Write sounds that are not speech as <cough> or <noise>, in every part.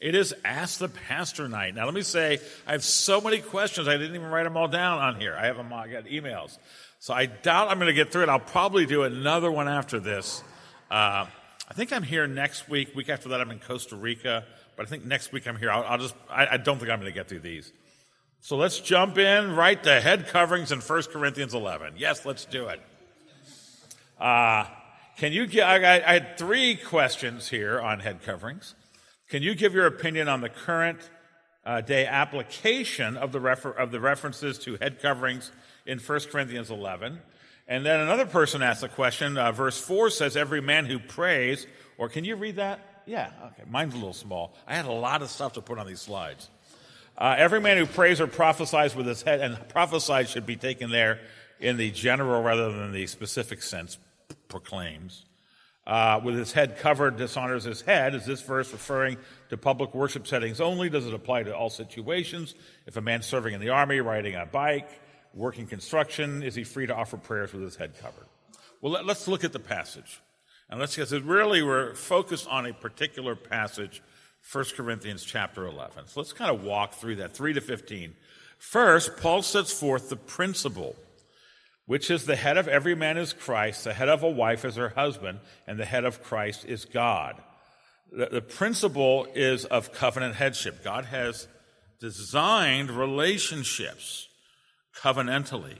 It is Ask the Pastor night. Now, let me say, I have so many questions, I didn't even write them all down on here. I have them, I got emails. So I doubt I'm going to get through it. I'll probably do another one after this. Uh, I think I'm here next week. Week after that, I'm in Costa Rica. But I think next week I'm here. I'll, I'll just, I, I, don't think I'm going to get through these. So let's jump in right to head coverings in 1 Corinthians 11. Yes, let's do it. Uh, can you get, I, I had three questions here on head coverings. Can you give your opinion on the current uh, day application of the, refer- of the references to head coverings in 1 Corinthians 11? And then another person asked a question. Uh, verse 4 says, Every man who prays, or can you read that? Yeah, okay. Mine's a little small. I had a lot of stuff to put on these slides. Uh, every man who prays or prophesies with his head, and prophesies should be taken there in the general rather than the specific sense, proclaims uh, with his head covered dishonors his head. Is this verse referring to public worship settings only? Does it apply to all situations? If a man's serving in the army, riding a bike, working construction, is he free to offer prayers with his head covered? Well, let, us look at the passage. And let's get really we're focused on a particular passage, 1 Corinthians chapter 11. So let's kind of walk through that, 3 to 15. First, Paul sets forth the principle which is the head of every man is Christ, the head of a wife is her husband, and the head of Christ is God. The, the principle is of covenant headship. God has designed relationships covenantally.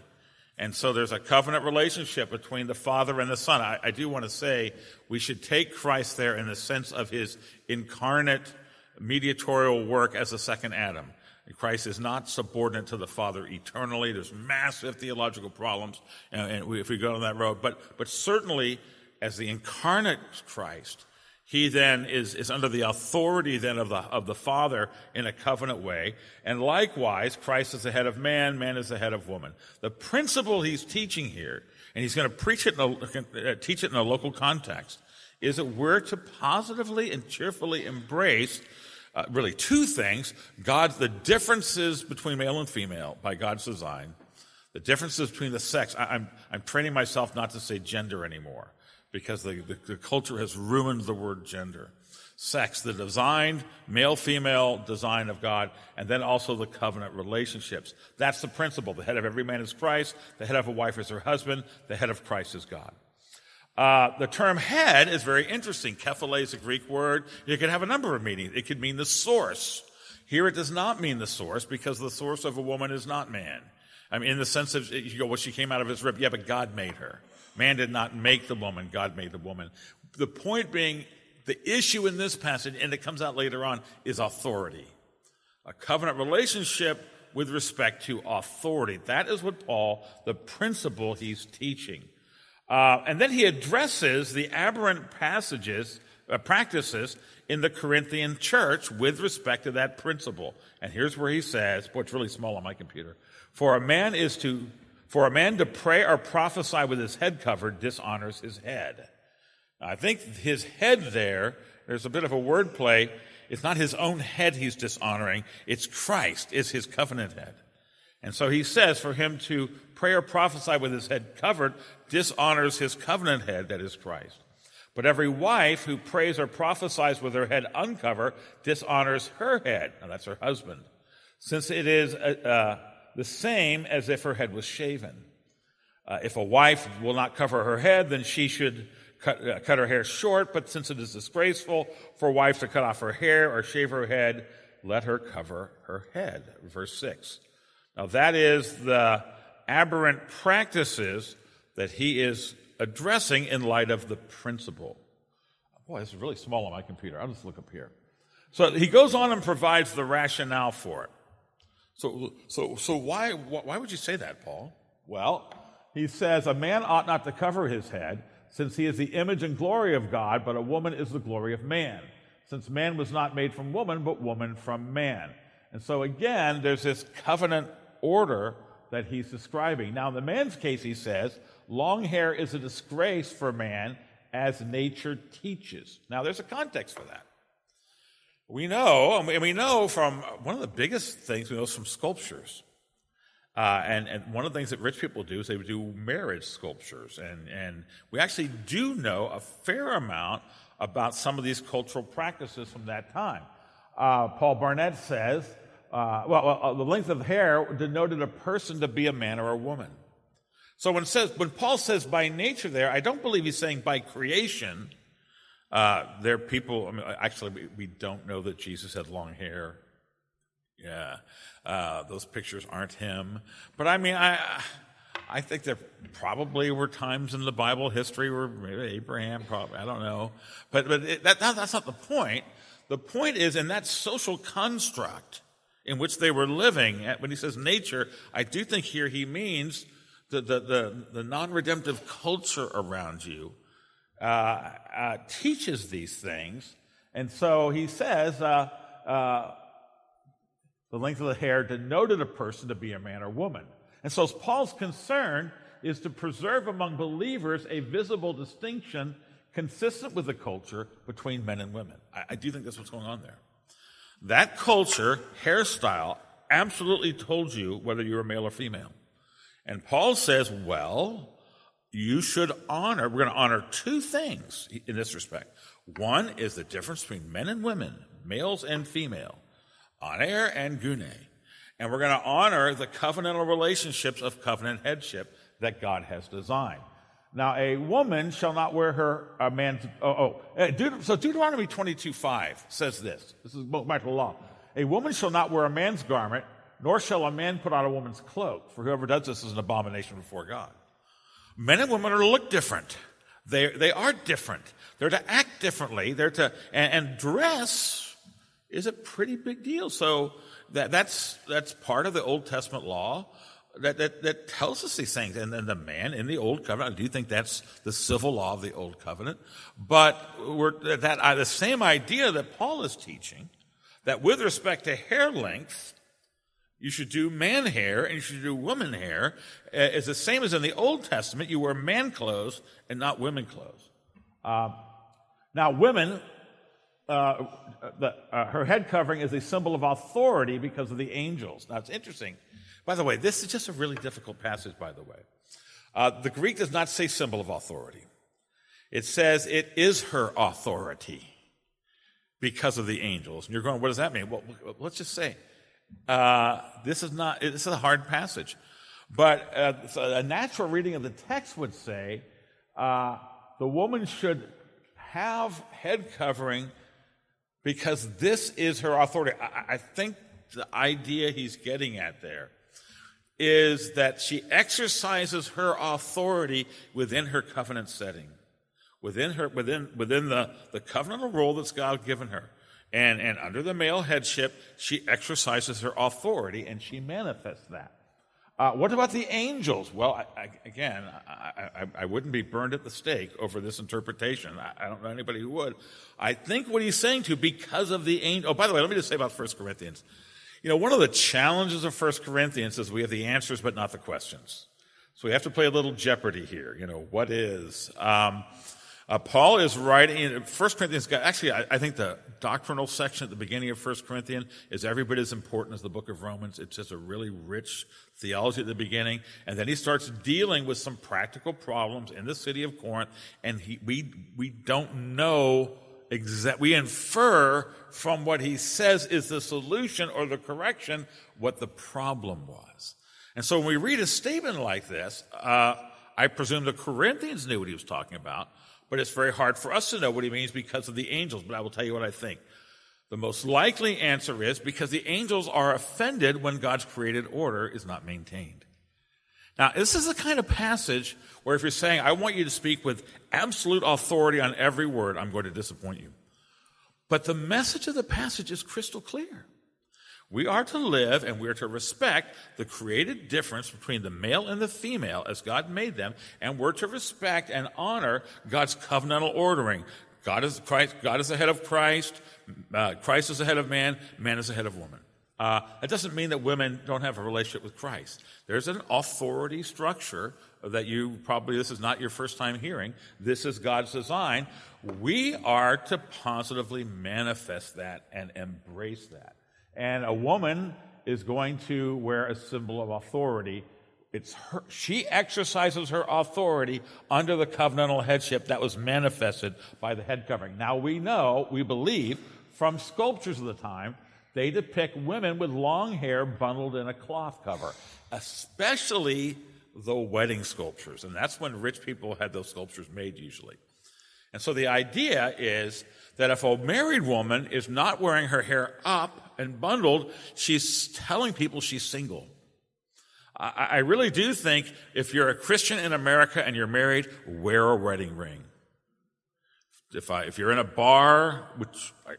And so there's a covenant relationship between the Father and the Son. I, I, do want to say we should take Christ there in the sense of his incarnate mediatorial work as a second Adam. Christ is not subordinate to the Father eternally. There's massive theological problems and, we, if we go down that road. But, but certainly, as the incarnate Christ, he then is, is under the authority then of the, of the Father in a covenant way. And likewise, Christ is the head of man, man is the head of woman. The principle he's teaching here, and he's going to preach it, a, uh, teach it in a local context, is that we're to positively and cheerfully embrace uh, really two things God, the differences between male and female by God's design, the differences between the sex. I, am I'm, I'm training myself not to say gender anymore because the, the, the culture has ruined the word gender. Sex, the designed male female design of God, and then also the covenant relationships. That's the principle. The head of every man is Christ, the head of a wife is her husband, the head of Christ is God. Uh, the term head is very interesting. Kephale is a Greek word. It could have a number of meanings. It could mean the source. Here it does not mean the source because the source of a woman is not man. I mean, in the sense of, you go, well, she came out of his rib. Yeah, but God made her. Man did not make the woman. God made the woman. The point being, the issue in this passage, and it comes out later on, is authority. A covenant relationship with respect to authority. That is what Paul, the principle he's teaching. Uh, and then he addresses the aberrant passages, uh, practices in the Corinthian church with respect to that principle. And here's where he says, boy, it's really small on my computer. For a man is to, for a man to pray or prophesy with his head covered dishonors his head. Now, I think his head there, there's a bit of a wordplay. It's not his own head he's dishonoring. It's Christ is his covenant head. And so he says for him to pray or prophesy with his head covered dishonors his covenant head, that is Christ. But every wife who prays or prophesies with her head uncovered dishonors her head, and that's her husband, since it is uh, uh, the same as if her head was shaven. Uh, if a wife will not cover her head, then she should cut, uh, cut her hair short, but since it is disgraceful for a wife to cut off her hair or shave her head, let her cover her head. Verse 6. Now, that is the aberrant practices that he is addressing in light of the principle. Boy, this is really small on my computer. I'll just look up here. So he goes on and provides the rationale for it. So, so, so why, why would you say that, Paul? Well, he says a man ought not to cover his head, since he is the image and glory of God, but a woman is the glory of man, since man was not made from woman, but woman from man. And so again, there's this covenant order that he's describing. Now, in the man's case, he says, long hair is a disgrace for man as nature teaches. Now, there's a context for that. We know, and we know from one of the biggest things we know is from sculptures. Uh, and, and one of the things that rich people do is they do marriage sculptures. And, and we actually do know a fair amount about some of these cultural practices from that time. uh, Paul Barnett says, uh, well, uh, the length of hair denoted a person to be a man or a woman. So when, says, when Paul says by nature there, I don't believe he's saying by creation. Uh, there are people, I mean, actually, we, we, don't know that Jesus had long hair. Yeah, uh, those pictures aren't him. But I mean, I, I think there probably were times in the Bible history where maybe Abraham, probably, I don't know. But, but it, that, that's not the point. The point is in that social construct in which they were living, when he says nature, I do think here he means the, the, the, the non redemptive culture around you uh, uh, teaches these things. And so he says, uh, uh, the length of the hair denoted a person to be a man or woman. And so Paul's concern is to preserve among believers a visible distinction consistent with the culture between men and women. I, I do think that's what's going on there. That culture, hairstyle, absolutely told you whether you were male or female. And Paul says, well, you should honor, we're going to honor two things in this respect. One is the difference between men and women, males and female, aner and gune. And we're going to honor the covenantal relationships of covenant headship that God has designed. Now, a woman shall not wear her a man's. Oh, oh. Uh, so Deuteronomy 22 5 says this. This is back law. A woman shall not wear a man's garment, nor shall a man put on a woman's cloak, for whoever does this is an abomination before God. Men and women are to look different. They, they are different. They're to act differently. They're to, and, and dress is a pretty big deal. So that, that's, that's part of the Old Testament law that, that, that tells us these things. And then the man in the Old Covenant, I do think that's the civil law of the Old Covenant. But we're, that, uh, the same idea that Paul is teaching, that with respect to hair length, you should do man hair and you should do woman hair, uh, is the same as in the Old Testament. You wear man clothes and not women clothes. Uh, now, women, uh, the, uh, her head covering is a symbol of authority because of the angels. Now, it's interesting by the way, this is just a really difficult passage, by the way. Uh, the Greek does not say symbol of authority. It says it is her authority because of the angels. And you're going, what does that mean? Well, let's just say uh, this is not, this is a hard passage. But uh, a natural reading of the text would say uh, the woman should have head covering because this is her authority. I, I think the idea he's getting at there is that she exercises her authority within her covenant setting, within her, within, within the, the covenantal role that's God given her. And, and under the male headship, she exercises her authority and she manifests that. Uh, what about the angels? Well, I, I, again, I, I, wouldn't be burned at the stake over this interpretation. I, don't know anybody who would. I think what he's saying to because of the angel. Oh, by the way, let me just say about 1 Corinthians. You know, one of the challenges of 1 Corinthians is we have the answers but not the questions. So we have to play a little jeopardy here. You know, what is? Um, uh, Paul is writing in 1 Corinthians. Actually, I, I, think the doctrinal section at the beginning of 1 Corinthians is every bit as important as the book of Romans. It's just a really rich theology at the beginning. And then he starts dealing with some practical problems in the city of Corinth. And he, we, we don't know we infer from what he says is the solution or the correction what the problem was. And so when we read a statement like this, uh, I presume the Corinthians knew what he was talking about, but it's very hard for us to know what he means because of the angels. But I will tell you what I think. The most likely answer is because the angels are offended when God's created order is not maintained. Now, this is the kind of passage where if you're saying, I want you to speak with absolute authority on every word, I'm going to disappoint you. But the message of the passage is crystal clear. We are to live and we are to respect the created difference between the male and the female as God made them, and we're to respect and honor God's covenantal ordering. God is Christ, God is the head of Christ, uh, Christ is the head of man, man is the head of woman. Uh, it doesn't mean that women don't have a relationship with Christ. There's an authority structure that you probably, this is not your first time hearing. This is God's design. We are to positively manifest that and embrace that. And a woman is going to wear a symbol of authority. It's her, she exercises her authority under the covenantal headship that was manifested by the head covering. Now we know, we believe from sculptures of the time, they depict women with long hair bundled in a cloth cover, especially the wedding sculptures. And that's when rich people had those sculptures made usually. And so the idea is that if a married woman is not wearing her hair up and bundled, she's telling people she's single. I, I really do think if you're a Christian in America and you're married, wear a wedding ring. If, I, if you're in a bar, which I, I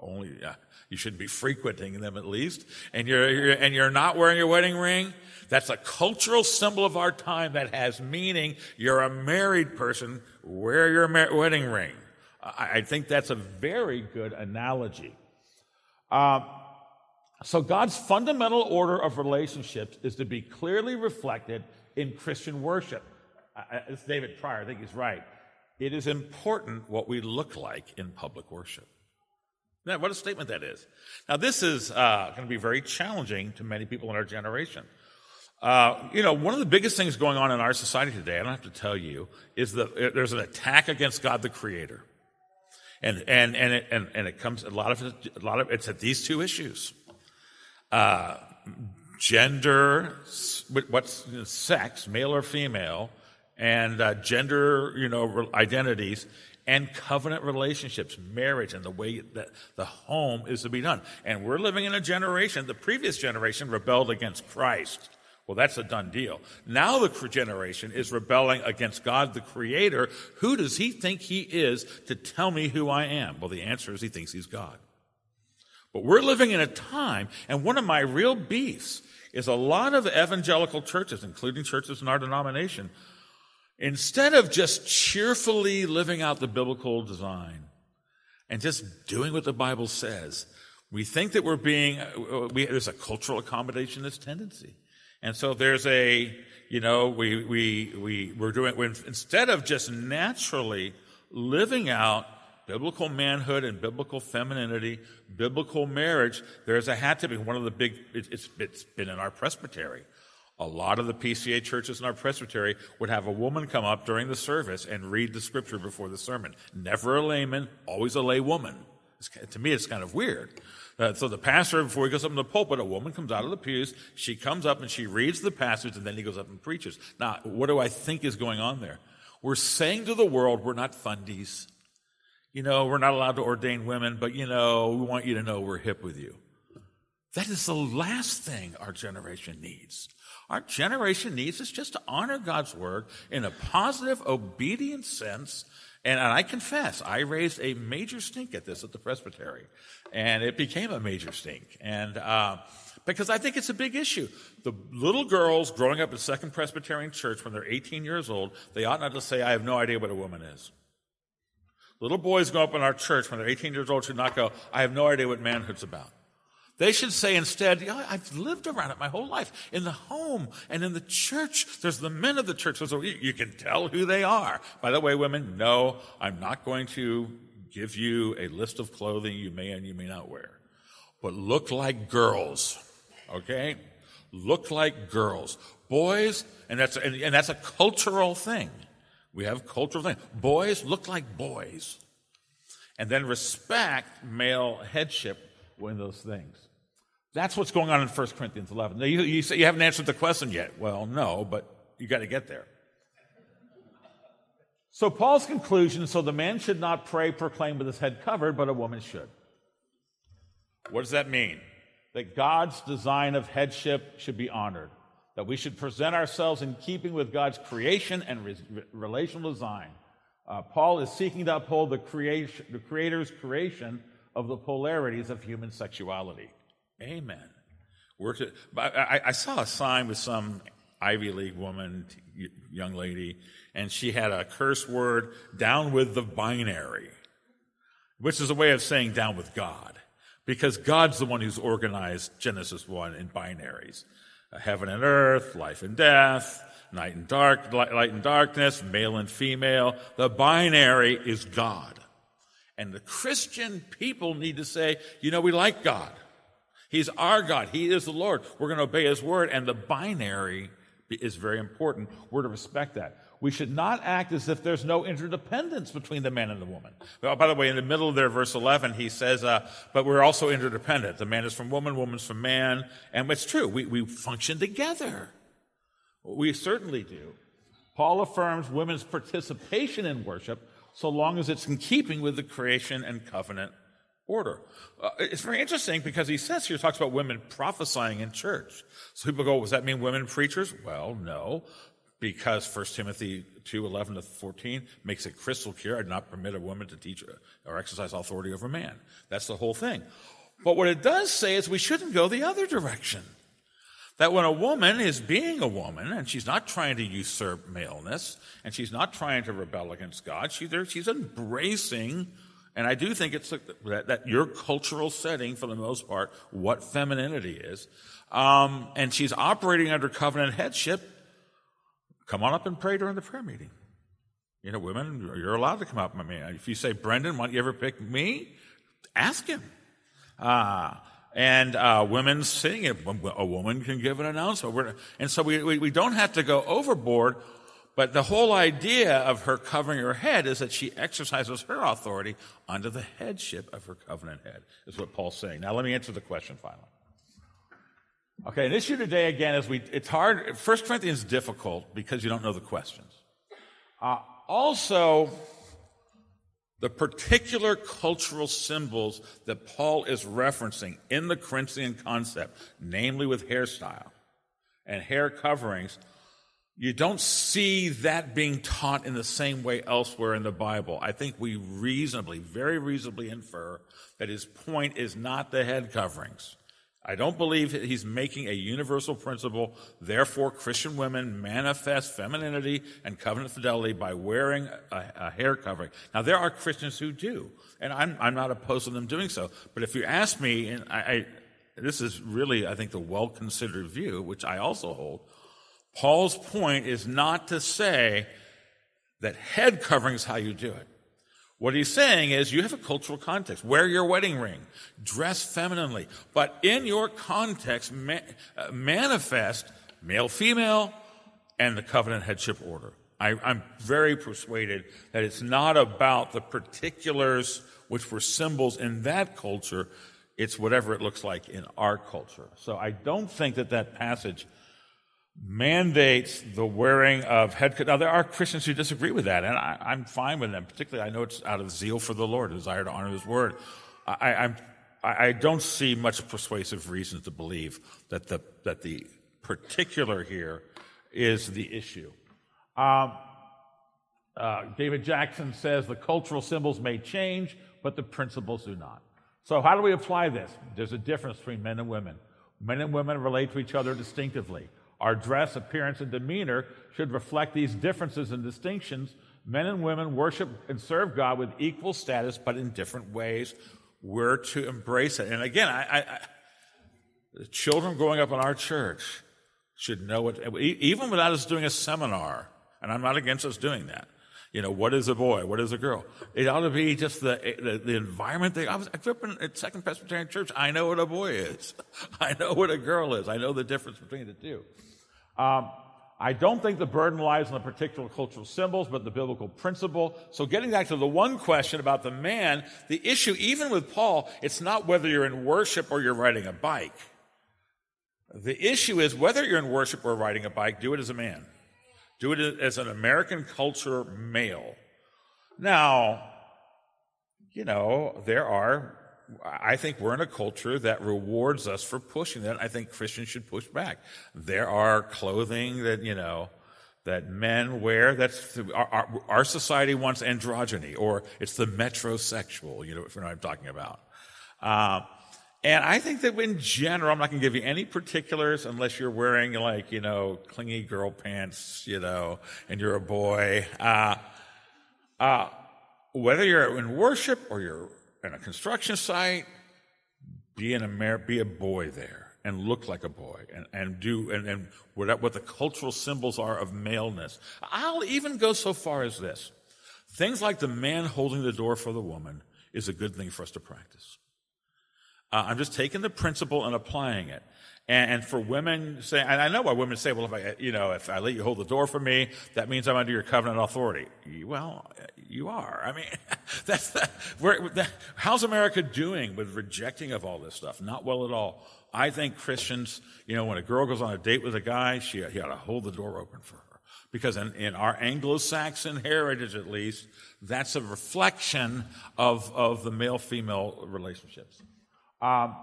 only yeah, you should be frequenting them at least, and you're, you're, and you're not wearing your wedding ring, that's a cultural symbol of our time that has meaning. You're a married person, wear your wedding ring. I, I, think that's a very good analogy. Uh, so God's fundamental order of relationships is to be clearly reflected in Christian worship. It's David Prior, I think he's right. It is important what we look like in public worship. What a statement that is. Now, this is uh, going to be very challenging to many people in our generation. Uh, you know, one of the biggest things going on in our society today, I don't have to tell you, is that uh, there's an attack against God the Creator. And, and, and, it, and, and it comes, a lot of it, a lot of it's at these two issues. Uh, gender, what's sex, male or female, and uh, gender, you know, identities, and covenant relationships, marriage, and the way that the home is to be done. And we're living in a generation, the previous generation rebelled against Christ. Well, that's a done deal. Now the generation is rebelling against God, the Creator. Who does he think he is to tell me who I am? Well, the answer is he thinks he's God. But we're living in a time, and one of my real beefs is a lot of evangelical churches, including churches in our denomination, Instead of just cheerfully living out the biblical design and just doing what the Bible says, we think that we're being, uh, we, there's a cultural accommodationist tendency. And so there's a, you know, we, we, we, we're doing, we instead of just naturally living out biblical manhood and biblical femininity, biblical marriage, there's a hat tipping. One of the big, it's, it's been in our presbytery. A lot of the PCA churches in our presbytery would have a woman come up during the service and read the scripture before the sermon. Never a layman, always a lay woman. It's, to me, it's kind of weird. Uh, so the pastor, before he goes up in the pulpit, a woman comes out of the pews. She comes up and she reads the passage, and then he goes up and preaches. Now, what do I think is going on there? We're saying to the world, we're not fundies. You know, we're not allowed to ordain women, but you know, we want you to know we're hip with you. That is the last thing our generation needs. Our generation needs is just to honor God's word in a positive, obedient sense. And, I confess, I raised a major stink at this at the presbytery, and it became a major stink. And uh, because I think it's a big issue. The little girls growing up in Second Presbyterian Church when they're 18 years old, they ought not to say, "I have no idea what a woman is." Little boys grow up in our church when they're 18 years old should not go, "I have no idea what manhood's about." They should say instead, yeah, I've lived around it my whole life. In the home and in the church, there's the men of the church. So you can tell who they are. By the way, women, no, I'm not going to give you a list of clothing you may and you may not wear. But look like girls, okay? Look like girls. Boys, and that's, and, and that's a cultural thing. We have cultural things. Boys look like boys. And then respect male headship in those things. That's what's going on in 1 Corinthians 11. Now, you, you say you haven't answered the question yet. Well, no, but you got to get there. So, Paul's conclusion so the man should not pray, proclaim with his head covered, but a woman should. What does that mean? That God's design of headship should be honored, that we should present ourselves in keeping with God's creation and re- relational design. Uh, Paul is seeking to uphold the, creation, the Creator's creation of the polarities of human sexuality. Amen. We're to, I, I saw a sign with some Ivy League woman, young lady, and she had a curse word, down with the binary, which is a way of saying down with God. Because God's the one who's organized Genesis 1 in binaries. Uh, heaven and earth, life and death, night and dark, light and darkness, male and female. The binary is God. And the Christian people need to say, you know, we like God. He's our God. He is the Lord. We're going to obey His word. And the binary is very important. We're to respect that. we should not act as if there's no interdependence between the man and the woman. Well, by the way, in the middle of their verse 11, he says, uh, but we're also interdependent. The man is from woman, woman's from man. And it's true. We, we function together. We certainly do. Paul affirms women's participation in worship so long as it's in keeping with the creation and covenant order. Uh, it's very interesting because he says here, talks about women prophesying in church. So people go, does that mean women preachers? Well, no because 1 Timothy 2 11 to 14 makes it crystal clear I do not permit a woman to teach or exercise authority over man. That's the whole thing. But what it does say is we shouldn't go the other direction. That when a woman is being a woman and she's not trying to usurp maleness and she's not trying to rebel against God, she, she's embracing, and I do think it's that, that, your cultural setting, for the most part, what femininity is, um, and she's operating under covenant headship Come on up and pray during the prayer meeting. You know, women, you're allowed to come up. I mean, if you say, Brendan, why don't you ever pick me? Ask him. Uh, and uh, women sing it. A woman can give an announcement. and so we, we, we don't have to go overboard. But the whole idea of her covering her head is that she exercises her authority under the headship of her covenant head, is what Paul's saying. Now, let me answer the question finally. Okay, an issue today again is we, it's hard, First Corinthians is difficult because you don't know the questions. Uh, also, the particular cultural symbols that Paul is referencing in the Corinthian concept, namely with hairstyle and hair coverings, you don't see that being taught in the same way elsewhere in the Bible. I think we reasonably, very reasonably infer that his point is not the head coverings. I don't believe he's making a universal principle. Therefore, Christian women manifest femininity and covenant fidelity by wearing a, a, hair covering. Now, there are Christians who do, and I'm, I'm not opposed to them doing so. But if you ask me, and I, I this is really, I think, the well considered view, which I also hold, Paul's point is not to say that head covering is how you do it. What he's saying is you have a cultural context. Wear your wedding ring. Dress femininely. But in your context, ma- uh, manifest male, female, and the covenant headship order. I, I'm very persuaded that it's not about the particulars which were symbols in that culture. It's whatever it looks like in our culture. So I don't think that that passage mandates the wearing of head Now, there are Christians who disagree with that, and I, am fine with them. Particularly, I know it's out of zeal for the Lord, a desire to honor His word. I, I'm, I don't see much persuasive reason to believe that the, that the particular here is the issue. Um, uh, David Jackson says the cultural symbols may change, but the principles do not. So, how do we apply this? There's a difference between men and women. Men and women relate to each other distinctively. Our dress, appearance, and demeanor should reflect these differences and distinctions. Men and women worship and serve God with equal status, but in different ways. We're to embrace it. And again, I, I, I the children growing up in our church should know it, even without us doing a seminar. And I'm not against us doing that. You know, what is a boy? What is a girl? It ought to be just the, the, the environment. They, I, was, I grew up in at Second Presbyterian Church. I know what a boy is. <laughs> I know what a girl is. I know the difference between the two. Um, I don't think the burden lies on the particular cultural symbols, but the biblical principle. So getting back to the one question about the man, the issue, even with Paul, it's not whether you're in worship or you're riding a bike. The issue is whether you're in worship or riding a bike, do it as a man. Do it as an American culture male. Now, you know, there are I think we're in a culture that rewards us for pushing that. I think Christians should push back. There are clothing that, you know, that men wear. That's our, our, our society wants androgyny, or it's the metrosexual. You know, if you know what I'm talking about. Uh, and I think that in general, I'm not going to give you any particulars unless you're wearing like you know clingy girl pants, you know, and you're a boy. Uh, uh, whether you're in worship or you're in a construction site, be an Amer- be a boy there and look like a boy and, and do and, and what, what the cultural symbols are of maleness. I'll even go so far as this. Things like the man holding the door for the woman is a good thing for us to practice. Uh, I'm just taking the principle and applying it. And, and for women say, and I know why women say, well, if I, you know, if I let you hold the door for me, that means I'm under your covenant authority. Well, you are. I mean, <laughs> that's the, how's America doing with rejecting of all this stuff? Not well at all. I think Christians, you know, when a girl goes on a date with a guy, she, he ought to hold the door open for her. Because in, in our Anglo-Saxon heritage, at least, that's a reflection of, of the male-female relationships. Um,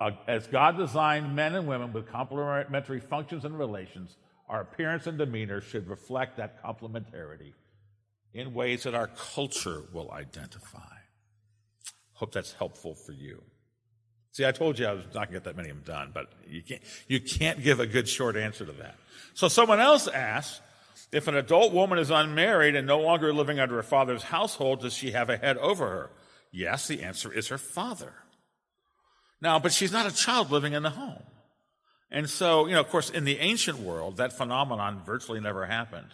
uh, as God designed men and women with complementary functions and relations, our appearance and demeanor should reflect that complementarity in ways that our culture will identify. Hope that's helpful for you. See, I told you I was not going to get that many of them done, but you can't, you can't give a good short answer to that. So someone else asks, if an adult woman is unmarried and no longer living under her father's household, does she have a head over her? Yes, the answer is her father. Now, but she's not a child living in the home. And so, you know, of course, in the ancient world, that phenomenon virtually never happened.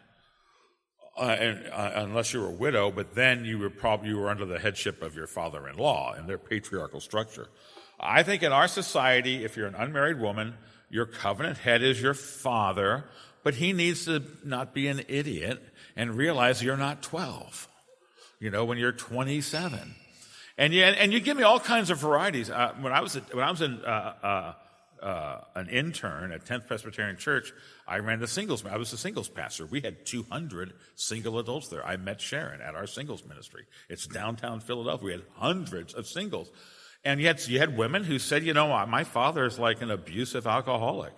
Uh, and, uh, unless you were a widow, but then you were probably you were under the headship of your father-in-law and their patriarchal structure. I think in our society, if you're an unmarried woman, your covenant head is your father, but he needs to not be an idiot and realize you're not 12. You know, when you're 27. And you, and you give me all kinds of varieties. Uh, when I was when I was in, uh, uh, uh an intern at 10th Presbyterian Church, I ran the singles. I was the singles pastor. We had 200 single adults there. I met Sharon at our singles ministry. It's downtown Philadelphia. We had hundreds of singles, and yet you had women who said, "You know, my father is like an abusive alcoholic."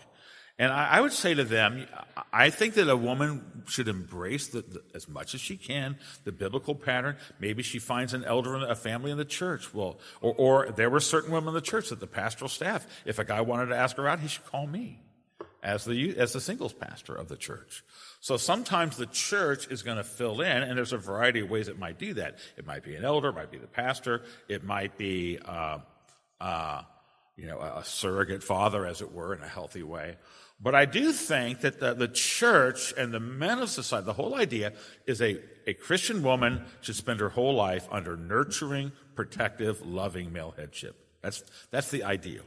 And I, I, would say to them, I think that a woman should embrace the, the, as much as she can the biblical pattern. Maybe she finds an elder in a family in the church. Well, or, or there were certain women in the church that the pastoral staff, if a guy wanted to ask her out, he should call me as the as the singles pastor of the church. So sometimes the church is going to fill in, and there's a variety of ways it might do that. It might be an elder, it might be the pastor, it might be. Uh, uh, you know, a surrogate father, as it were, in a healthy way. But I do think that the, the, church and the men of society, the whole idea is a, a Christian woman should spend her whole life under nurturing, protective, loving male headship. That's, that's the ideal.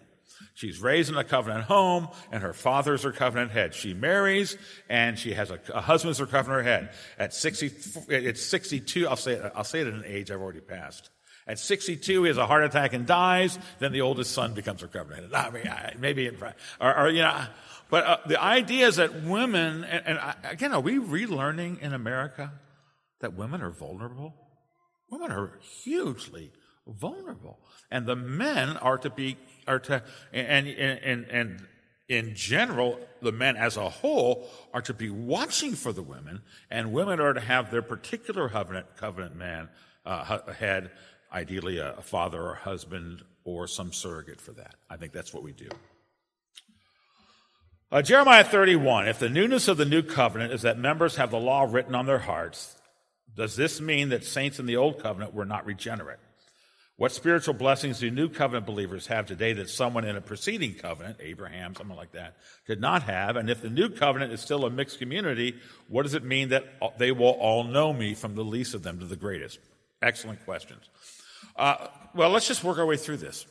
She's raised in a covenant home, and her father's her covenant head. She marries, and she has a, a husband's her covenant head. At 60, it's 62, I'll say, it, I'll say it at an age I've already passed. At 62, he has a heart attack and dies. Then the oldest son becomes her covenant. Head. I mean, maybe in front, or, or you know, but uh, the idea is that women, and, and again, are we relearning in America that women are vulnerable? Women are hugely vulnerable, and the men are to be are to and and and in general, the men as a whole are to be watching for the women, and women are to have their particular covenant covenant man uh, head, ideally a father or husband or some surrogate for that. I think that's what we do. Uh, Jeremiah 31, if the newness of the new covenant is that members have the law written on their hearts, does this mean that saints in the old covenant were not regenerate? What spiritual blessings do new covenant believers have today that someone in a preceding covenant, Abraham, someone like that, did not have? And if the new covenant is still a mixed community, what does it mean that they will all know me from the least of them to the greatest? Excellent questions. Uh, well, let's just work our way through this.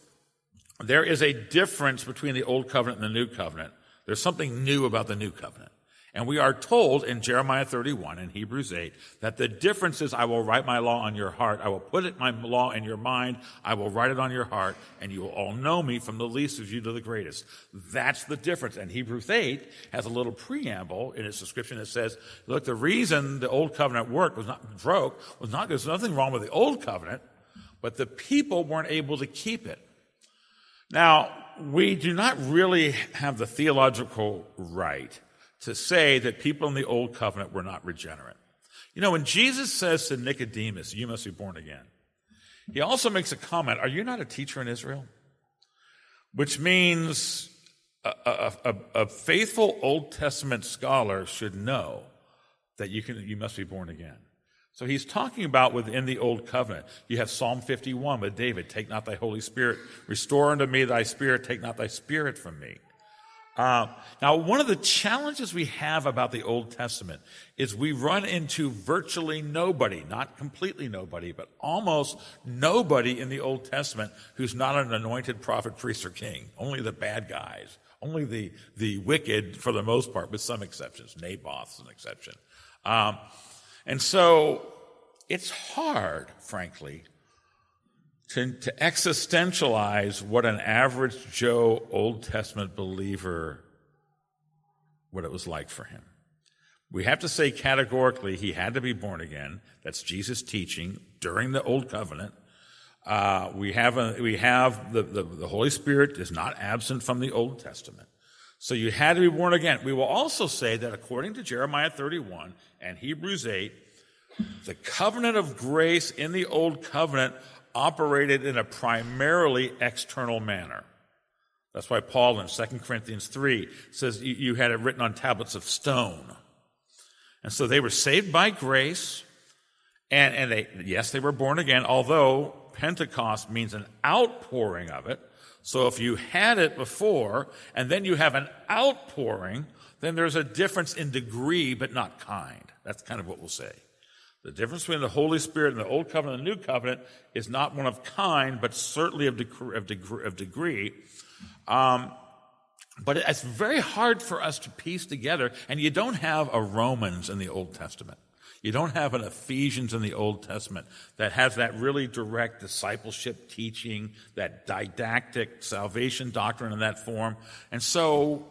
There is a difference between the old covenant and the new covenant. There's something new about the new covenant. And we are told in Jeremiah 31 and Hebrews 8 that the difference is I will write my law on your heart. I will put it, my law in your mind. I will write it on your heart and you will all know me from the least of you to the greatest. That's the difference. And Hebrews 8 has a little preamble in its description that says, look, the reason the old covenant worked was not broke was not, there's nothing wrong with the old covenant, but the people weren't able to keep it. Now, we do not really have the theological right to say that people in the old covenant were not regenerate. You know, when Jesus says to Nicodemus, You must be born again, he also makes a comment Are you not a teacher in Israel? Which means a, a, a, a faithful Old Testament scholar should know that you, can, you must be born again. So he's talking about within the old covenant. You have Psalm 51 with David, take not thy Holy Spirit, restore unto me thy spirit, take not thy spirit from me. Uh, now, one of the challenges we have about the Old Testament is we run into virtually nobody, not completely nobody, but almost nobody in the Old Testament who's not an anointed prophet, priest, or king. Only the bad guys. Only the, the wicked, for the most part, with some exceptions. Naboth's an exception. Um, and so it's hard, frankly, to, to existentialize what an average Joe Old Testament believer, what it was like for him. We have to say categorically he had to be born again. That's Jesus' teaching during the Old Covenant. Uh, we have, a, we have the, the, the Holy Spirit is not absent from the Old Testament. So you had to be born again. We will also say that according to Jeremiah 31 and Hebrews 8, the covenant of grace in the Old Covenant operated in a primarily external manner. That's why Paul in 2 Corinthians 3 says you had it written on tablets of stone. And so they were saved by grace, and, and they, yes, they were born again, although Pentecost means an outpouring of it. So if you had it before, and then you have an outpouring, then there's a difference in degree, but not kind. That's kind of what we'll say. The difference between the Holy Spirit and the Old Covenant and the New Covenant is not one of kind, but certainly of, degree. Of degree, of degree. Um, but it's very hard for us to piece together, and you don't have a Romans in the Old Testament. You don't have an Ephesians in the Old Testament that has that really direct discipleship teaching, that didactic salvation doctrine in that form. And so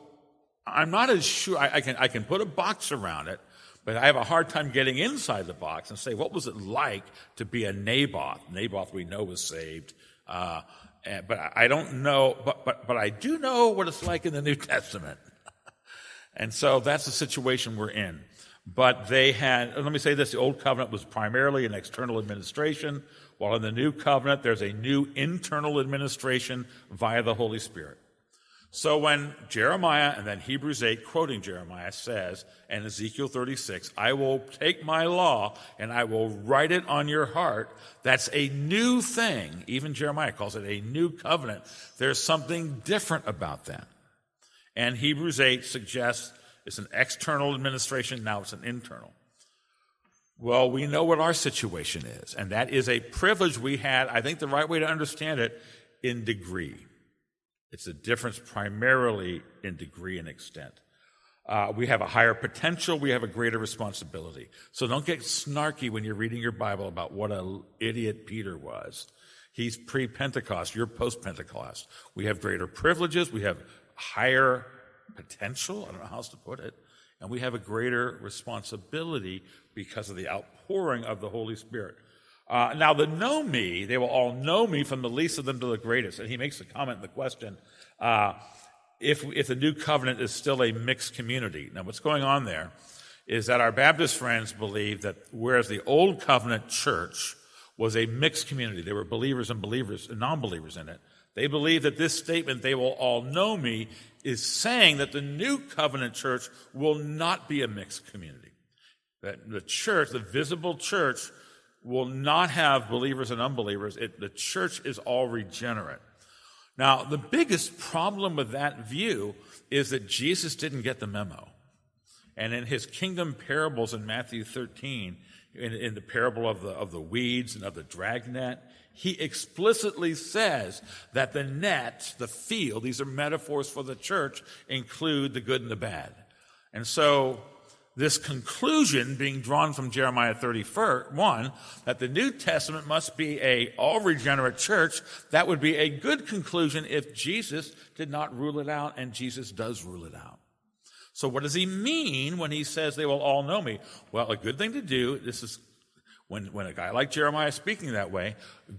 I'm not as sure, I, I can, I can put a box around it, but I have a hard time getting inside the box and say, what was it like to be a Naboth? Naboth we know was saved. Uh, but I don't know, but, but, but I do know what it's like in the New <laughs> Testament. and so that's the situation we're in. But they had, let me say this, the Old Covenant was primarily an external administration, while in the New Covenant there's a new internal administration via the Holy Spirit. So when Jeremiah and then Hebrews 8, quoting Jeremiah, says, and Ezekiel 36, I will take my law and I will write it on your heart, that's a new thing. Even Jeremiah calls it a new covenant. There's something different about that. And Hebrews 8 suggests it's an external administration, now it's an internal. Well, we know what our situation is, and that is a privilege we had. I think the right way to understand it in degree. It's a difference primarily in degree and extent. Uh, we have a higher potential. We have a greater responsibility. So don't get snarky when you're reading your Bible about what an idiot Peter was. He's pre-Pentecost. You're post-Pentecost. We have greater privileges. We have higher potential. I don't know how else to put it. And we have a greater responsibility because of the outpouring of the Holy Spirit. Uh, now, the know me, they will all know me from the least of them to the greatest. And he makes a comment the question uh, if, if the new covenant is still a mixed community. Now, what's going on there is that our Baptist friends believe that whereas the old covenant church was a mixed community, there were believers and believers and non believers in it, they believe that this statement, they will all know me, is saying that the new covenant church will not be a mixed community. That the church, the visible church, will not have believers and unbelievers. It, the church is all regenerate. Now, the biggest problem with that view is that Jesus didn't get the memo. And in his kingdom parables in Matthew 13, in, in the parable of the, of the weeds and of the dragnet, he explicitly says that the net, the field, these are metaphors for the church, include the good and the bad. And so this conclusion being drawn from Jeremiah 31, that the New Testament must be a all regenerate church, that would be a good conclusion if Jesus did not rule it out, and Jesus does rule it out. So what does he mean when he says they will all know me? Well, a good thing to do, this is when, when a guy like Jeremiah is speaking that way,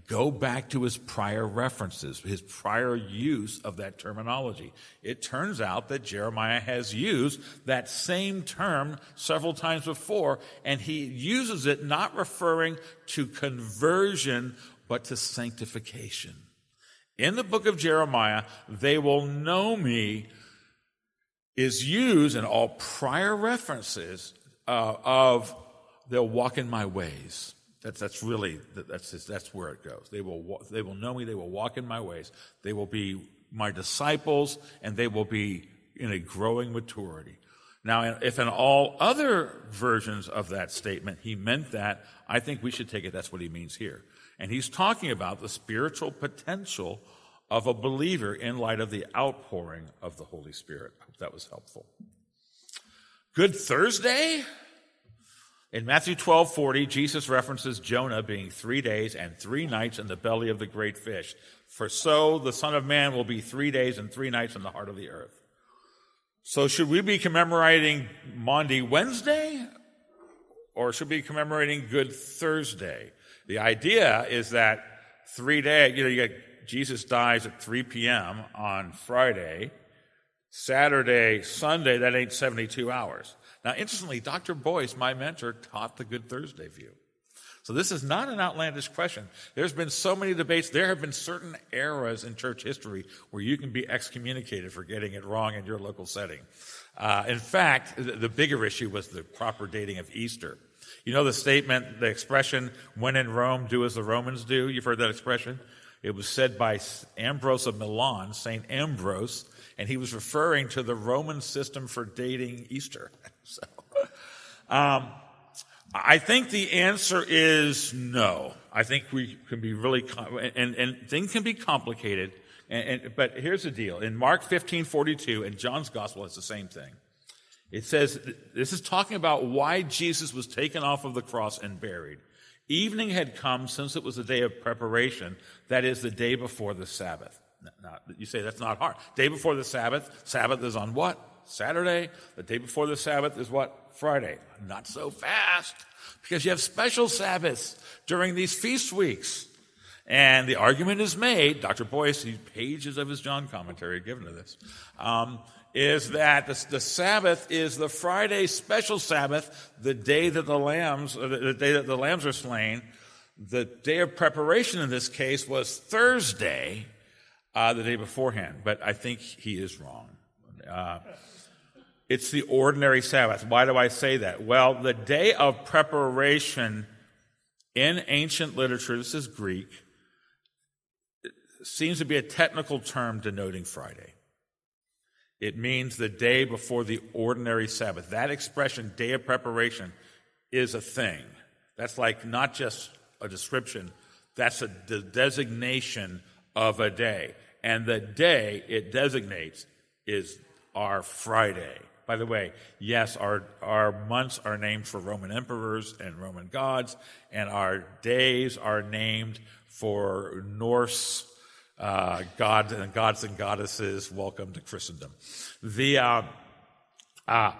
go back to his prior references, his prior use of that terminology. It turns out that Jeremiah has used that same term several times before, and he uses it not referring to conversion, but to sanctification. In the book of Jeremiah, they will know me is used in all prior references uh, of they'll walk in my ways. That's, that's really, that's, that's where it goes. They will, they will know me, they will walk in my ways. They will be my disciples, and they will be in a growing maturity. Now, if in all other versions of that statement he meant that, I think we should take it that's what he means here. And he's talking about the spiritual potential of a believer in light of the outpouring of the Holy Spirit. I hope that was helpful. Good Thursday? In Matthew 12 40, Jesus references Jonah being three days and three nights in the belly of the great fish. For so the Son of Man will be three days and three nights in the heart of the earth. So should we be commemorating Maundy Wednesday or should we be commemorating Good Thursday? The idea is that three days, you know, you get Jesus dies at 3 p.m. on Friday, Saturday, Sunday, that ain't 72 hours. Now, interestingly, Dr. Boice, my mentor, taught the Good Thursday view. So this is not an outlandish question. There's been so many debates. There have been certain eras in church history where you can be excommunicated for getting it wrong in your local setting. Uh, in fact, the, bigger issue was the proper dating of Easter. You know the statement, the expression, when in Rome, do as the Romans do? You've heard that expression? It was said by Ambrose of Milan, St. Ambrose, and he was referring to the Roman system for dating Easter. <laughs> so, um, I think the answer is no. I think we can be really, and, and things can be complicated. And, and, but here's the deal. In Mark 15, 42, and John's gospel, it's the same thing. It says, this is talking about why Jesus was taken off of the cross and buried. Evening had come since it was the day of preparation, that is the day before the Sabbath. Now, you say that's not hard. Day before the Sabbath, Sabbath is on what? Saturday. The day before the Sabbath is what? Friday. Not so fast, because you have special Sabbaths during these feast weeks. And the argument is made, Dr. Boice, the pages of his John commentary given to this, um, is that the, the, Sabbath is the Friday special Sabbath, the day that the lambs, uh, the, the day that the lambs are slain. The day of preparation in this case was Thursday, uh, the day beforehand. But I think he is wrong. Uh, it's the ordinary Sabbath. Why do I say that? Well, the day of preparation in ancient literature, this is Greek, seems to be a technical term denoting Friday. It means the day before the ordinary Sabbath. That expression, day of preparation, is a thing. That's like not just a description, that's a de- designation of a day. And the day it designates is our Friday. By the way, yes, our, our months are named for Roman emperors and Roman gods, and our days are named for Norse uh, gods and gods and goddesses. Welcome to Christendom. The, uh, uh,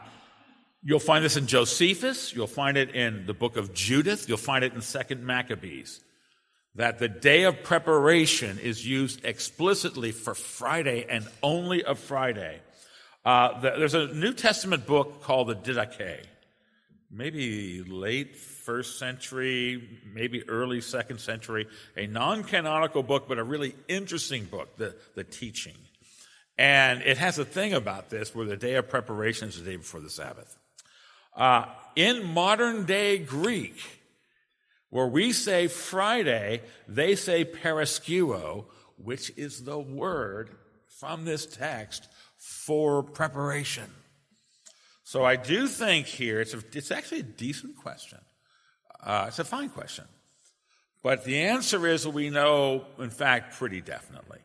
you'll find this in Josephus. You'll find it in the book of Judith. You'll find it in Second Maccabees. That the day of preparation is used explicitly for Friday and only of Friday. Uh, there's a New Testament book called the Didache, maybe late first century, maybe early second century, a non canonical book, but a really interesting book, the, the teaching. And it has a thing about this where the day of preparation is the day before the Sabbath. Uh, in modern day Greek, where we say Friday, they say paraskuo, which is the word from this text for preparation. So I do think here it's, a, it's actually a decent question. Uh, it's a fine question. But the answer is we know, in fact, pretty definitely.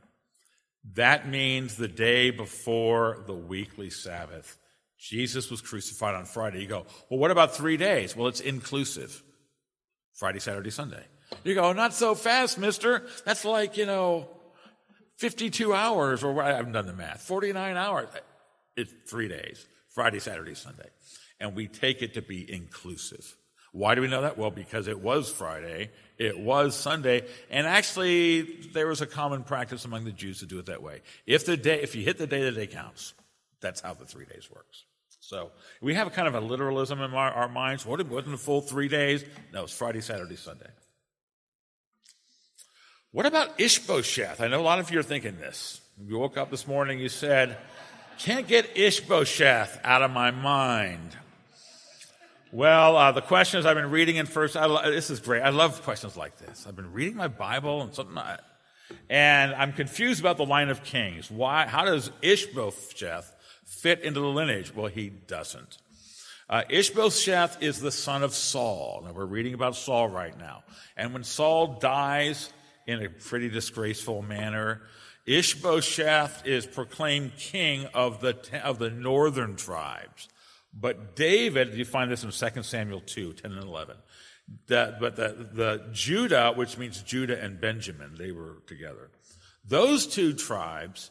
That means the day before the weekly Sabbath. Jesus was crucified on Friday. You go, well, what about three days? Well, it's inclusive Friday, Saturday, Sunday. You go, not so fast, mister. That's like, you know, 52 hours, or I haven't done the math, 49 hours. It's three days Friday, Saturday, Sunday. And we take it to be inclusive. Why do we know that? Well, because it was Friday, it was Sunday, and actually there was a common practice among the Jews to do it that way. If the day, if you hit the day, the day counts. That's how the three days works. So we have kind of a literalism in our, our minds. What it wasn't a full three days? No, it's Friday, Saturday, Sunday. What about Ishbosheth? I know a lot of you are thinking this. You woke up this morning, you said, can't get Ishbosheth out of my mind. Well, uh, the questions I've been reading in first, I, this is great. I love questions like this. I've been reading my Bible and something, and I'm confused about the line of kings. Why, how does Ishbosheth fit into the lineage? Well, he doesn't. Uh, Ishbosheth is the son of Saul. Now, we're reading about Saul right now. And when Saul dies in a pretty disgraceful manner, Ishbosheth is proclaimed king of the, of the northern tribes. But David, you find this in 2 Samuel 2, 10 and 11. The, but the, the Judah, which means Judah and Benjamin, they were together. Those two tribes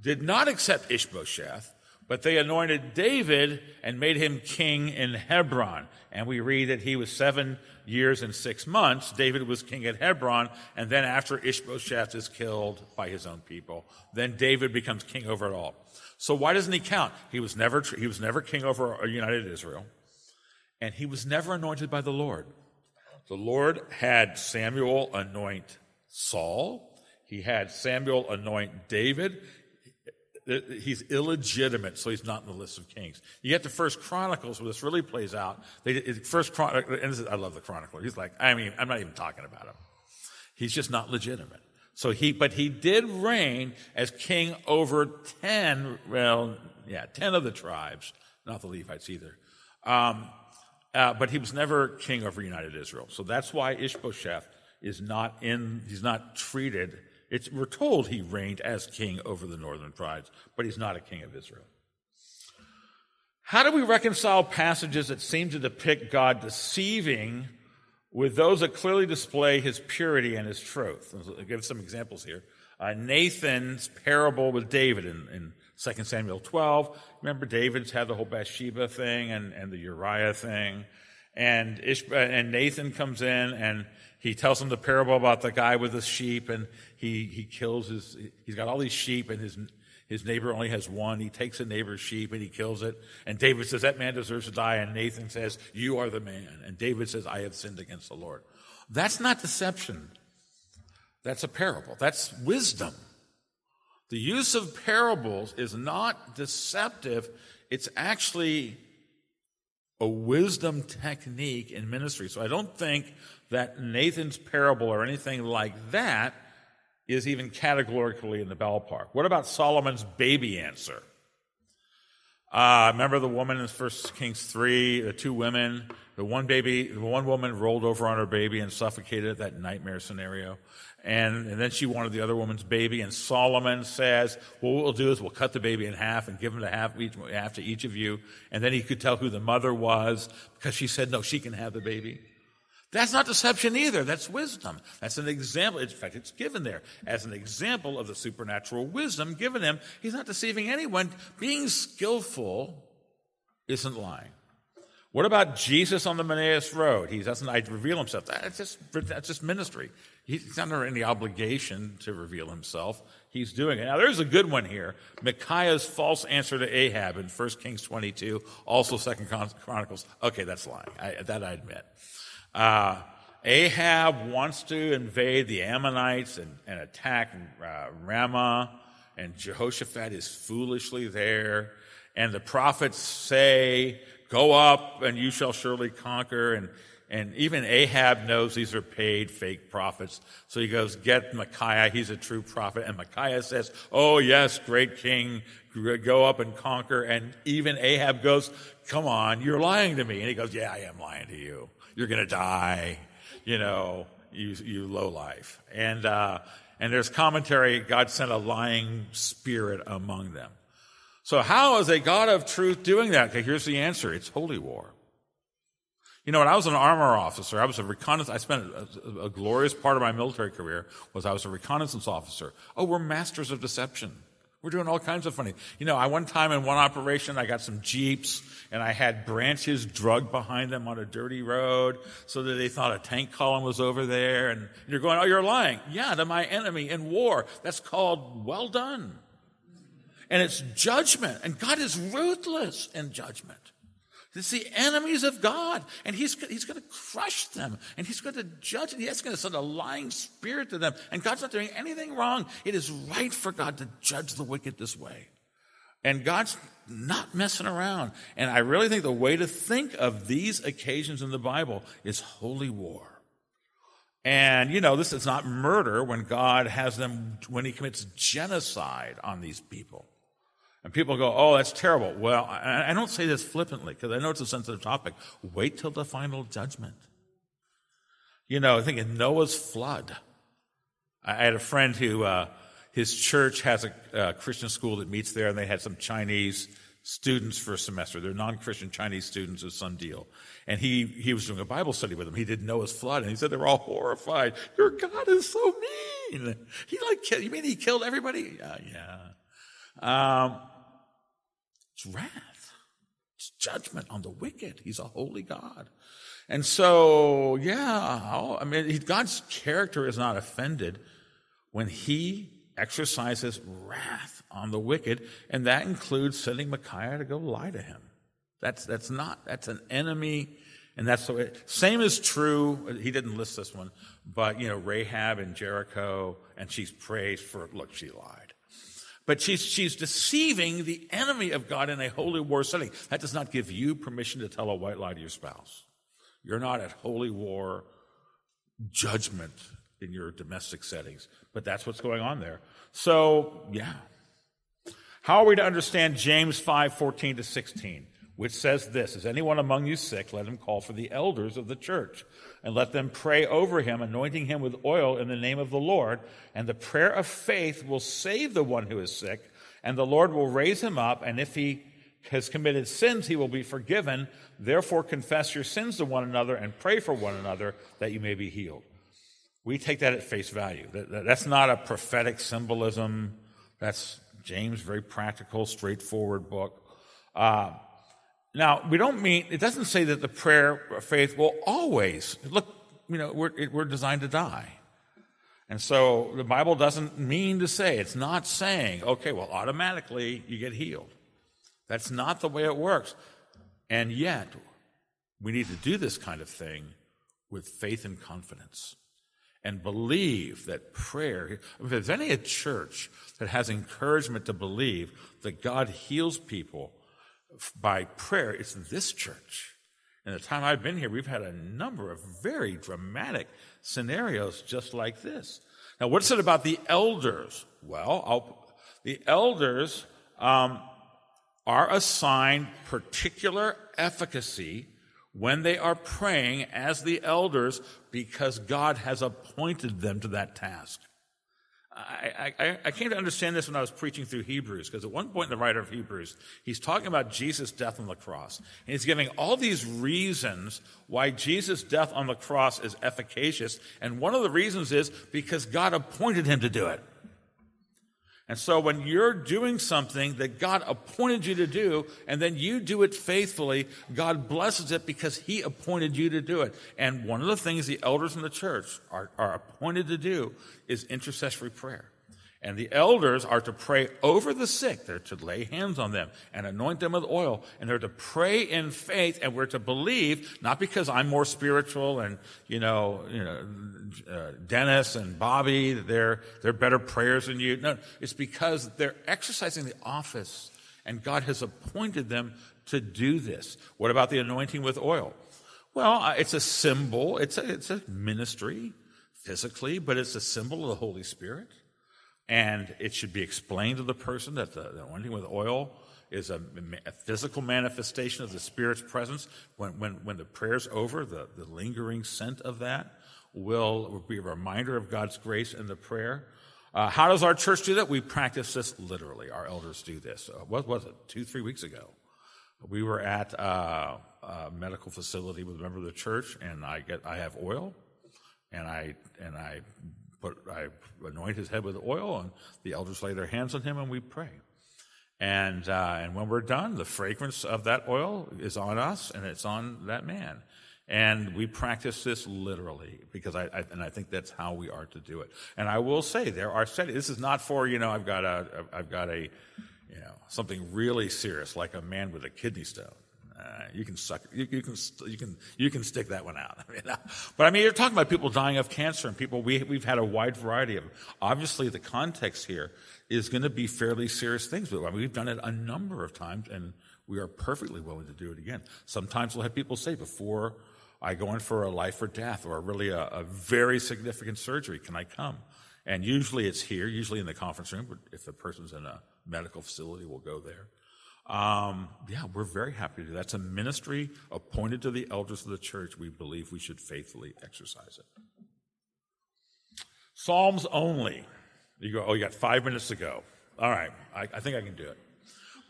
did not accept Ishbosheth, but they anointed David and made him king in Hebron. And we read that he was seven years and six months. David was king at Hebron, and then after Ishbosheth is killed by his own people, then David becomes king over it all. So why doesn't he count? He was never, he was never king over a united Israel, and he was never anointed by the Lord. The Lord had Samuel anoint Saul. He had Samuel anoint David. He's illegitimate, so he's not in the list of kings. You get to First Chronicles where this really plays out. They, First Chron- and is, I love the chronicler. He's like, I mean, I'm not even talking about him. He's just not legitimate. So he, but he did reign as king over 10, well, yeah, 10 of the tribes, not the Levites either. Um, uh, but he was never king over United Israel. So that's why Ishbosheth is not in, he's not treated, it's, we're told he reigned as king over the northern tribes, but he's not a king of Israel. How do we reconcile passages that seem to depict God deceiving with those that clearly display his purity and his truth. I'll give some examples here. Uh, Nathan's parable with David in, in 2 Samuel 12. Remember, David's had the whole Bathsheba thing and, and the Uriah thing. And, Ish, and Nathan comes in and he tells him the parable about the guy with the sheep and he, he kills his, he's got all these sheep and his, his neighbor only has one. He takes a neighbor's sheep and he kills it. And David says, That man deserves to die. And Nathan says, You are the man. And David says, I have sinned against the Lord. That's not deception. That's a parable. That's wisdom. The use of parables is not deceptive, it's actually a wisdom technique in ministry. So I don't think that Nathan's parable or anything like that is even categorically in the ballpark. What about Solomon's baby answer? Uh, remember the woman in 1 Kings 3, the two women, the one baby, the one woman rolled over on her baby and suffocated that nightmare scenario. And, and then she wanted the other woman's baby. And Solomon says, what we'll do is we'll cut the baby in half and give him the half, each, half to each of you. And then he could tell who the mother was because she said, no, she can have the baby. That's not deception either. That's wisdom. That's an example. In fact, it's given there as an example of the supernatural wisdom given him. He's not deceiving anyone. Being skillful isn't lying. What about Jesus on the Emmaus Road? He doesn't reveal himself. That's just, that's just ministry. He's not under any obligation to reveal himself. He's doing it. Now, there's a good one here. Micaiah's false answer to Ahab in 1 Kings 22, also 2 Chronicles. Okay, that's lying. I, that I admit. Uh, Ahab wants to invade the Ammonites and, and attack uh, Ramah, and Jehoshaphat is foolishly there. And the prophets say, Go up and you shall surely conquer. And, and even Ahab knows these are paid fake prophets. So he goes, Get Micaiah. He's a true prophet. And Micaiah says, Oh, yes, great king, go up and conquer. And even Ahab goes, Come on, you're lying to me. And he goes, Yeah, I am lying to you you're going to die, you know, you, you low life. And, uh, and there's commentary, God sent a lying spirit among them. So how is a God of truth doing that? Okay, here's the answer. It's holy war. You know, when I was an armor officer, I was a reconnaissance, I spent a, a, glorious part of my military career was I was a reconnaissance officer. Oh, we're masters of deception. We're doing all kinds of funny. You know, I one time in one operation, I got some Jeeps and I had branches drugged behind them on a dirty road so that they thought a tank column was over there. And you're going, oh, you're lying. Yeah, to my enemy in war. That's called well done. And it's judgment. And God is ruthless in judgment. It's the enemies of God, and He's, he's going to crush them, and He's going to judge, and He's going to send a lying spirit to them. And God's not doing anything wrong. It is right for God to judge the wicked this way. And God's not messing around. And I really think the way to think of these occasions in the Bible is holy war. And, you know, this is not murder when God has them, when He commits genocide on these people. And people go, oh, that's terrible. Well, I, don't say this flippantly because I know it's a sensitive topic. Wait till the final judgment. You know, I think in Noah's flood, I had a friend who, uh, his church has a, a Christian school that meets there, and they had some Chinese students for a semester. They're non-Christian Chinese students of some deal. And he, he was doing a Bible study with them. He didn't know flood. And he said they were all horrified. Your God is so mean. He like, you mean he killed everybody? Uh, yeah. Um, it's wrath. It's judgment on the wicked. He's a holy God. And so, yeah, I mean, God's character is not offended when he exercises wrath on the wicked, and that includes sending Micaiah to go lie to him. That's, that's not, that's an enemy, and that's the way, same is true, he didn't list this one, but, you know, Rahab and Jericho, and she's praised for, look, she lied. But she's, she's deceiving the enemy of God in a holy war setting. That does not give you permission to tell a white lie to your spouse. You're not at holy war judgment in your domestic settings, but that's what's going on there. So, yeah. How are we to understand James 5 14 to 16, which says this Is anyone among you sick? Let him call for the elders of the church and let them pray over him, anointing him with oil in the name of the Lord. And the prayer of faith will save the one who is sick, and the Lord will raise him up. And if he has committed sins, he will be forgiven. Therefore, confess your sins to one another and pray for one another that you may be healed. We take that at face value. That's not a prophetic symbolism. That's James, very practical, straightforward book. Uh, now, we don't mean, it doesn't say that the prayer of faith will always, look, you know, we're, we're designed to die. And so the Bible doesn't mean to say, it's not saying, okay, well, automatically you get healed. That's not the way it works. And yet, we need to do this kind of thing with faith and confidence and believe that prayer, if there's any church that has encouragement to believe that God heals people by prayer, it's this church. In the time I've been here, we've had a number of very dramatic scenarios just like this. Now, what's it about the elders? Well, I'll, the elders um, are assigned particular efficacy when they are praying as the elders because God has appointed them to that task. I, I, I, came to understand this when I was preaching through Hebrews, because at one point in the writer of Hebrews, he's talking about Jesus' death on the cross. And he's giving all these reasons why Jesus' death on the cross is efficacious. And one of the reasons is because God appointed him to do it. And so when you're doing something that God appointed you to do, and then you do it faithfully, God blesses it because He appointed you to do it. And one of the things the elders in the church are, are appointed to do is intercessory prayer. And the elders are to pray over the sick. They're to lay hands on them and anoint them with oil. And they're to pray in faith and we're to believe, not because I'm more spiritual and, you know, you know, uh, Dennis and Bobby, they're, they're better prayers than you. No, it's because they're exercising the office and God has appointed them to do this. What about the anointing with oil? Well, uh, it's a symbol. It's a, it's a ministry physically, but it's a symbol of the Holy Spirit. And it should be explained to the person that the, the anointing with oil is a, a, physical manifestation of the Spirit's presence. When, when, when the prayer's over, the, the lingering scent of that will, will be a reminder of God's grace in the prayer. Uh, how does our church do that? We practice this literally. Our elders do this. Uh, what was it? Two, three weeks ago. We were at uh, a medical facility with a member of the church, and I get I have oil, and I and I put, I anoint his head with oil, and the elders lay their hands on him, and we pray. And, uh, and when we're done, the fragrance of that oil is on us, and it's on that man. And we practice this literally because I, I, and I think that's how we are to do it. And I will say there are settings. This is not for you know I've got a I've got a you know something really serious like a man with a kidney stone. Uh, you can suck. You, you, can. You can. You can stick that one out. <laughs> Uh, but I mean, you're talking about people dying of cancer and people. We we've had a wide variety of. Obviously, the context here is going to be fairly serious things. But I mean, we've done it a number of times, and we are perfectly willing to do it again. Sometimes we'll have people say before I go in for a life or death or really a, a very significant surgery, can I come? And usually it's here, usually in the conference room, but if the person's in a medical facility, we'll go there. Um, yeah, we're very happy to do that. That's a ministry appointed to the elders of the church. We believe we should faithfully exercise it. Psalms only. You go, oh, you got five minutes to go. All right, I, I think I can do it.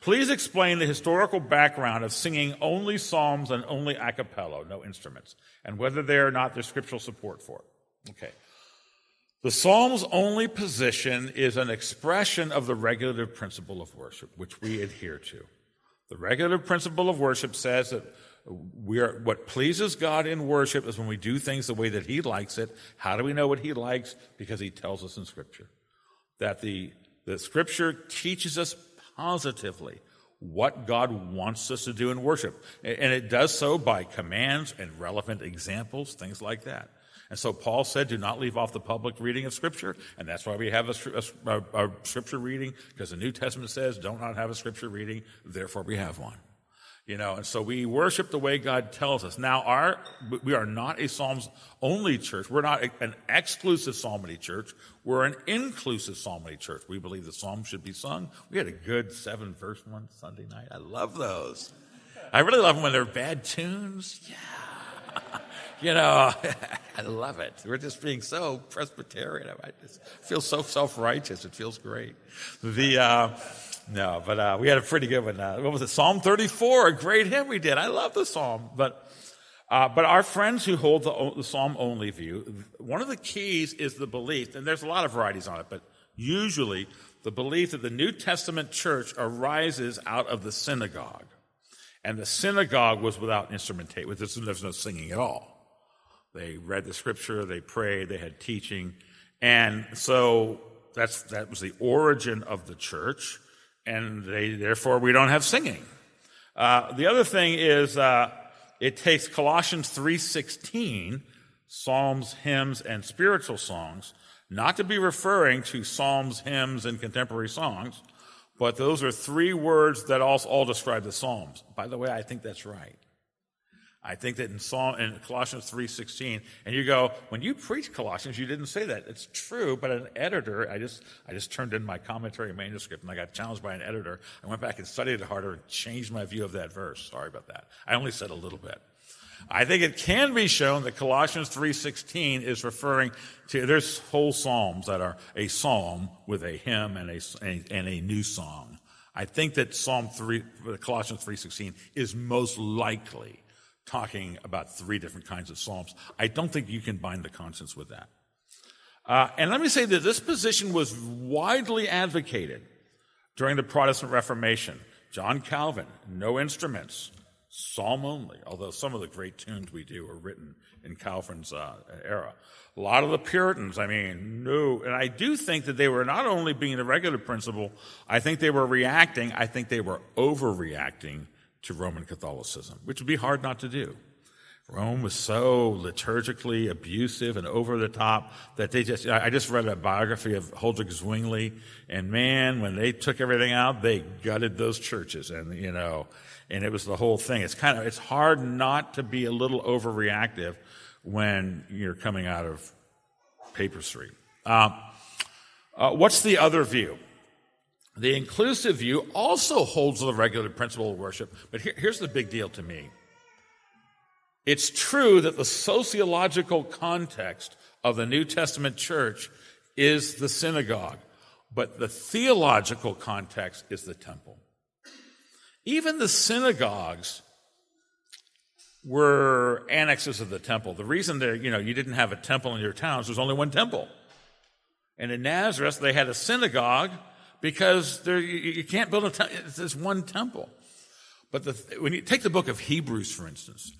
Please explain the historical background of singing only psalms and only a cappella, no instruments, and whether there or not there's scriptural support for it. Okay. The Psalms only position is an expression of the regulative principle of worship, which we adhere to. The regulative principle of worship says that we are, what pleases God in worship is when we do things the way that He likes it. How do we know what He likes? Because He tells us in Scripture. That the, the Scripture teaches us positively what God wants us to do in worship. And it does so by commands and relevant examples, things like that. And so Paul said, do not leave off the public reading of Scripture. And that's why we have a, a, a Scripture reading, because the New Testament says, don't not have a Scripture reading, therefore we have one. You know, and so we worship the way God tells us. Now, our, we are not a Psalms only church. We're not an exclusive psalmody church. We're an inclusive psalmody church. We believe the psalms should be sung. We had a good seven verse one Sunday night. I love those. I really love them when they're bad tunes. Yeah. <laughs> you know, <laughs> I love it. We're just being so Presbyterian. I just feel so self-righteous. It feels great. The, uh, no, but, uh, we had a pretty good one. Uh, what was it? Psalm 34, a great hymn we did. I love the Psalm, but, uh, but our friends who hold the, the Psalm only view, one of the keys is the belief, and there's a lot of varieties on it, but usually the belief that the New Testament church arises out of the synagogue. And the synagogue was without instrumentation. There's no singing at all. They read the scripture, they prayed, they had teaching. And so that's, that was the origin of the church. And they, therefore, we don't have singing. Uh, the other thing is, uh, it takes Colossians 3.16, psalms, hymns, and spiritual songs, not to be referring to psalms, hymns, and contemporary songs, but those are three words that all, all describe the psalms. By the way, I think that's right. I think that in Psalm in Colossians 3:16, and you go, when you preach Colossians, you didn't say that. It's true, but an editor, I just I just turned in my commentary manuscript and I got challenged by an editor. I went back and studied it harder and changed my view of that verse. Sorry about that. I only said a little bit. I think it can be shown that Colossians 3:16 is referring to there's whole psalms that are a psalm with a hymn and a and a new song. I think that Psalm 3 Colossians 3:16 is most likely talking about three different kinds of psalms. I don't think you can bind the conscience with that. Uh, and let me say that this position was widely advocated during the Protestant Reformation. John Calvin, no instruments, psalm only, although some of the great tunes we do are written in Calvin's uh, era. A lot of the Puritans, I mean, no. And I do think that they were not only being the regular principle, I think they were reacting, I think they were overreacting to Roman Catholicism, which would be hard not to do. Rome was so liturgically abusive and over the top that they just, I just read a biography of Huldrych Zwingli, and man, when they took everything out, they gutted those churches, and, you know, and it was the whole thing. It's kind of, it's hard not to be a little overreactive when you're coming out of papistry. Uh, uh, what's the other view? The inclusive view also holds the regular principle of worship, but here, here's the big deal to me. It's true that the sociological context of the New Testament church is the synagogue, but the theological context is the temple. Even the synagogues were annexes of the temple. The reason that, you know, you didn't have a temple in your towns, there's only one temple. And in Nazareth, they had a synagogue because there, you, you, can't build a temple. It's one temple. But the, when you take the book of Hebrews, for instance,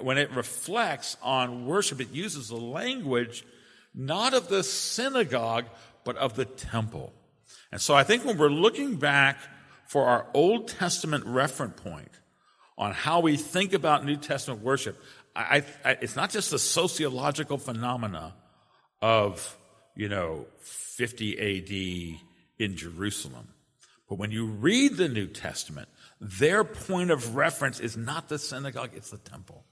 when it reflects on worship, it uses the language not of the synagogue, but of the temple. And so I think when we're looking back for our Old Testament reference point on how we think about New Testament worship, I, I, it's not just the sociological phenomena of, you know, 50 AD in Jerusalem. But when you read the New Testament, their point of reference is not the synagogue, it's the temple.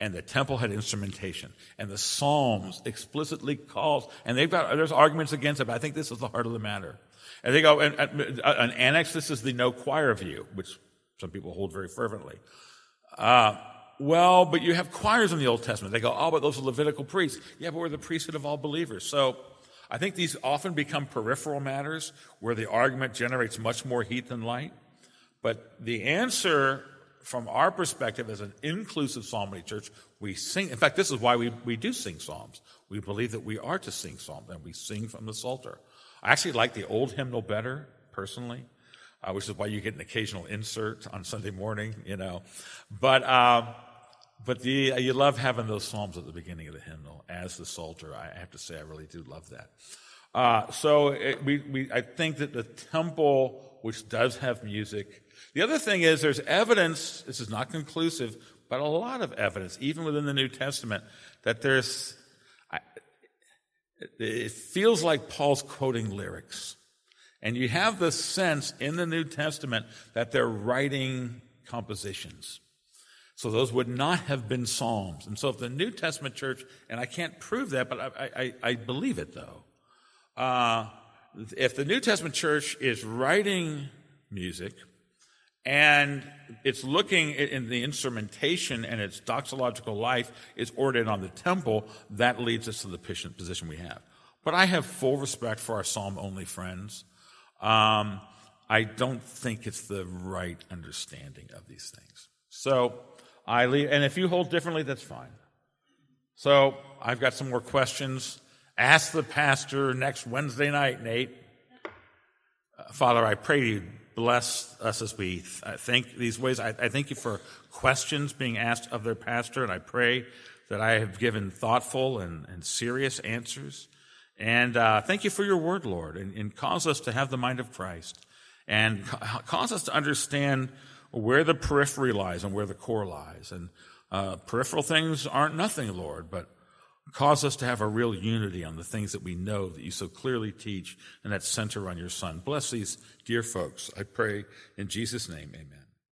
and the temple had instrumentation, and the Psalms explicitly calls, and they've got there's arguments against it, but I think this is the heart of the matter. And they go, and, an annex, this is the no choir view, which some people hold very fervently. Uh, well, but you have choirs in the Old Testament. They go, oh, but those are Levitical priests. Yeah, but we're the priesthood of all believers. So I think these often become peripheral matters where the argument generates much more heat than light. But the answer from our perspective as an inclusive psalmody church, we sing. In fact, this is why we, we do sing psalms. We believe that we are to sing psalms, and we sing from the Psalter. I actually like the old hymnal better, personally, uh, which is why you get an occasional insert on Sunday morning, you know. But, uh, but the, uh, you love having those psalms at the beginning of the hymnal as the Psalter. I have to say, I really do love that. Uh, so it, we, we, I think that the temple, which does have music, the other thing is there's evidence, this is not conclusive, but a lot of evidence, even within the New Testament, that there's, it feels like Paul's quoting lyrics. And you have the sense in the New Testament that they're writing compositions. So those would not have been psalms. And so if the New Testament church, and I can't prove that, but I, I, I believe it though. Uh, if the New Testament church is writing music, and it's looking in the instrumentation and its doxological life is oriented on the temple. That leads us to the position we have. But I have full respect for our psalm only friends. Um, I don't think it's the right understanding of these things. So I leave, and if you hold differently, that's fine. So I've got some more questions. Ask the pastor next Wednesday night, Nate. Uh, Father, I pray you bless us as we think these ways. I, thank you for questions being asked of their pastor, and I pray that I have given thoughtful and, and serious answers. And uh, thank you for your word, Lord, and, and, cause us to have the mind of Christ and ca- cause us to understand where the periphery lies and where the core lies. And uh, peripheral things aren't nothing, Lord, but Cause us to have a real unity on the things that we know that you so clearly teach and that center on your Son. Bless these dear folks. I pray in Jesus' name, amen.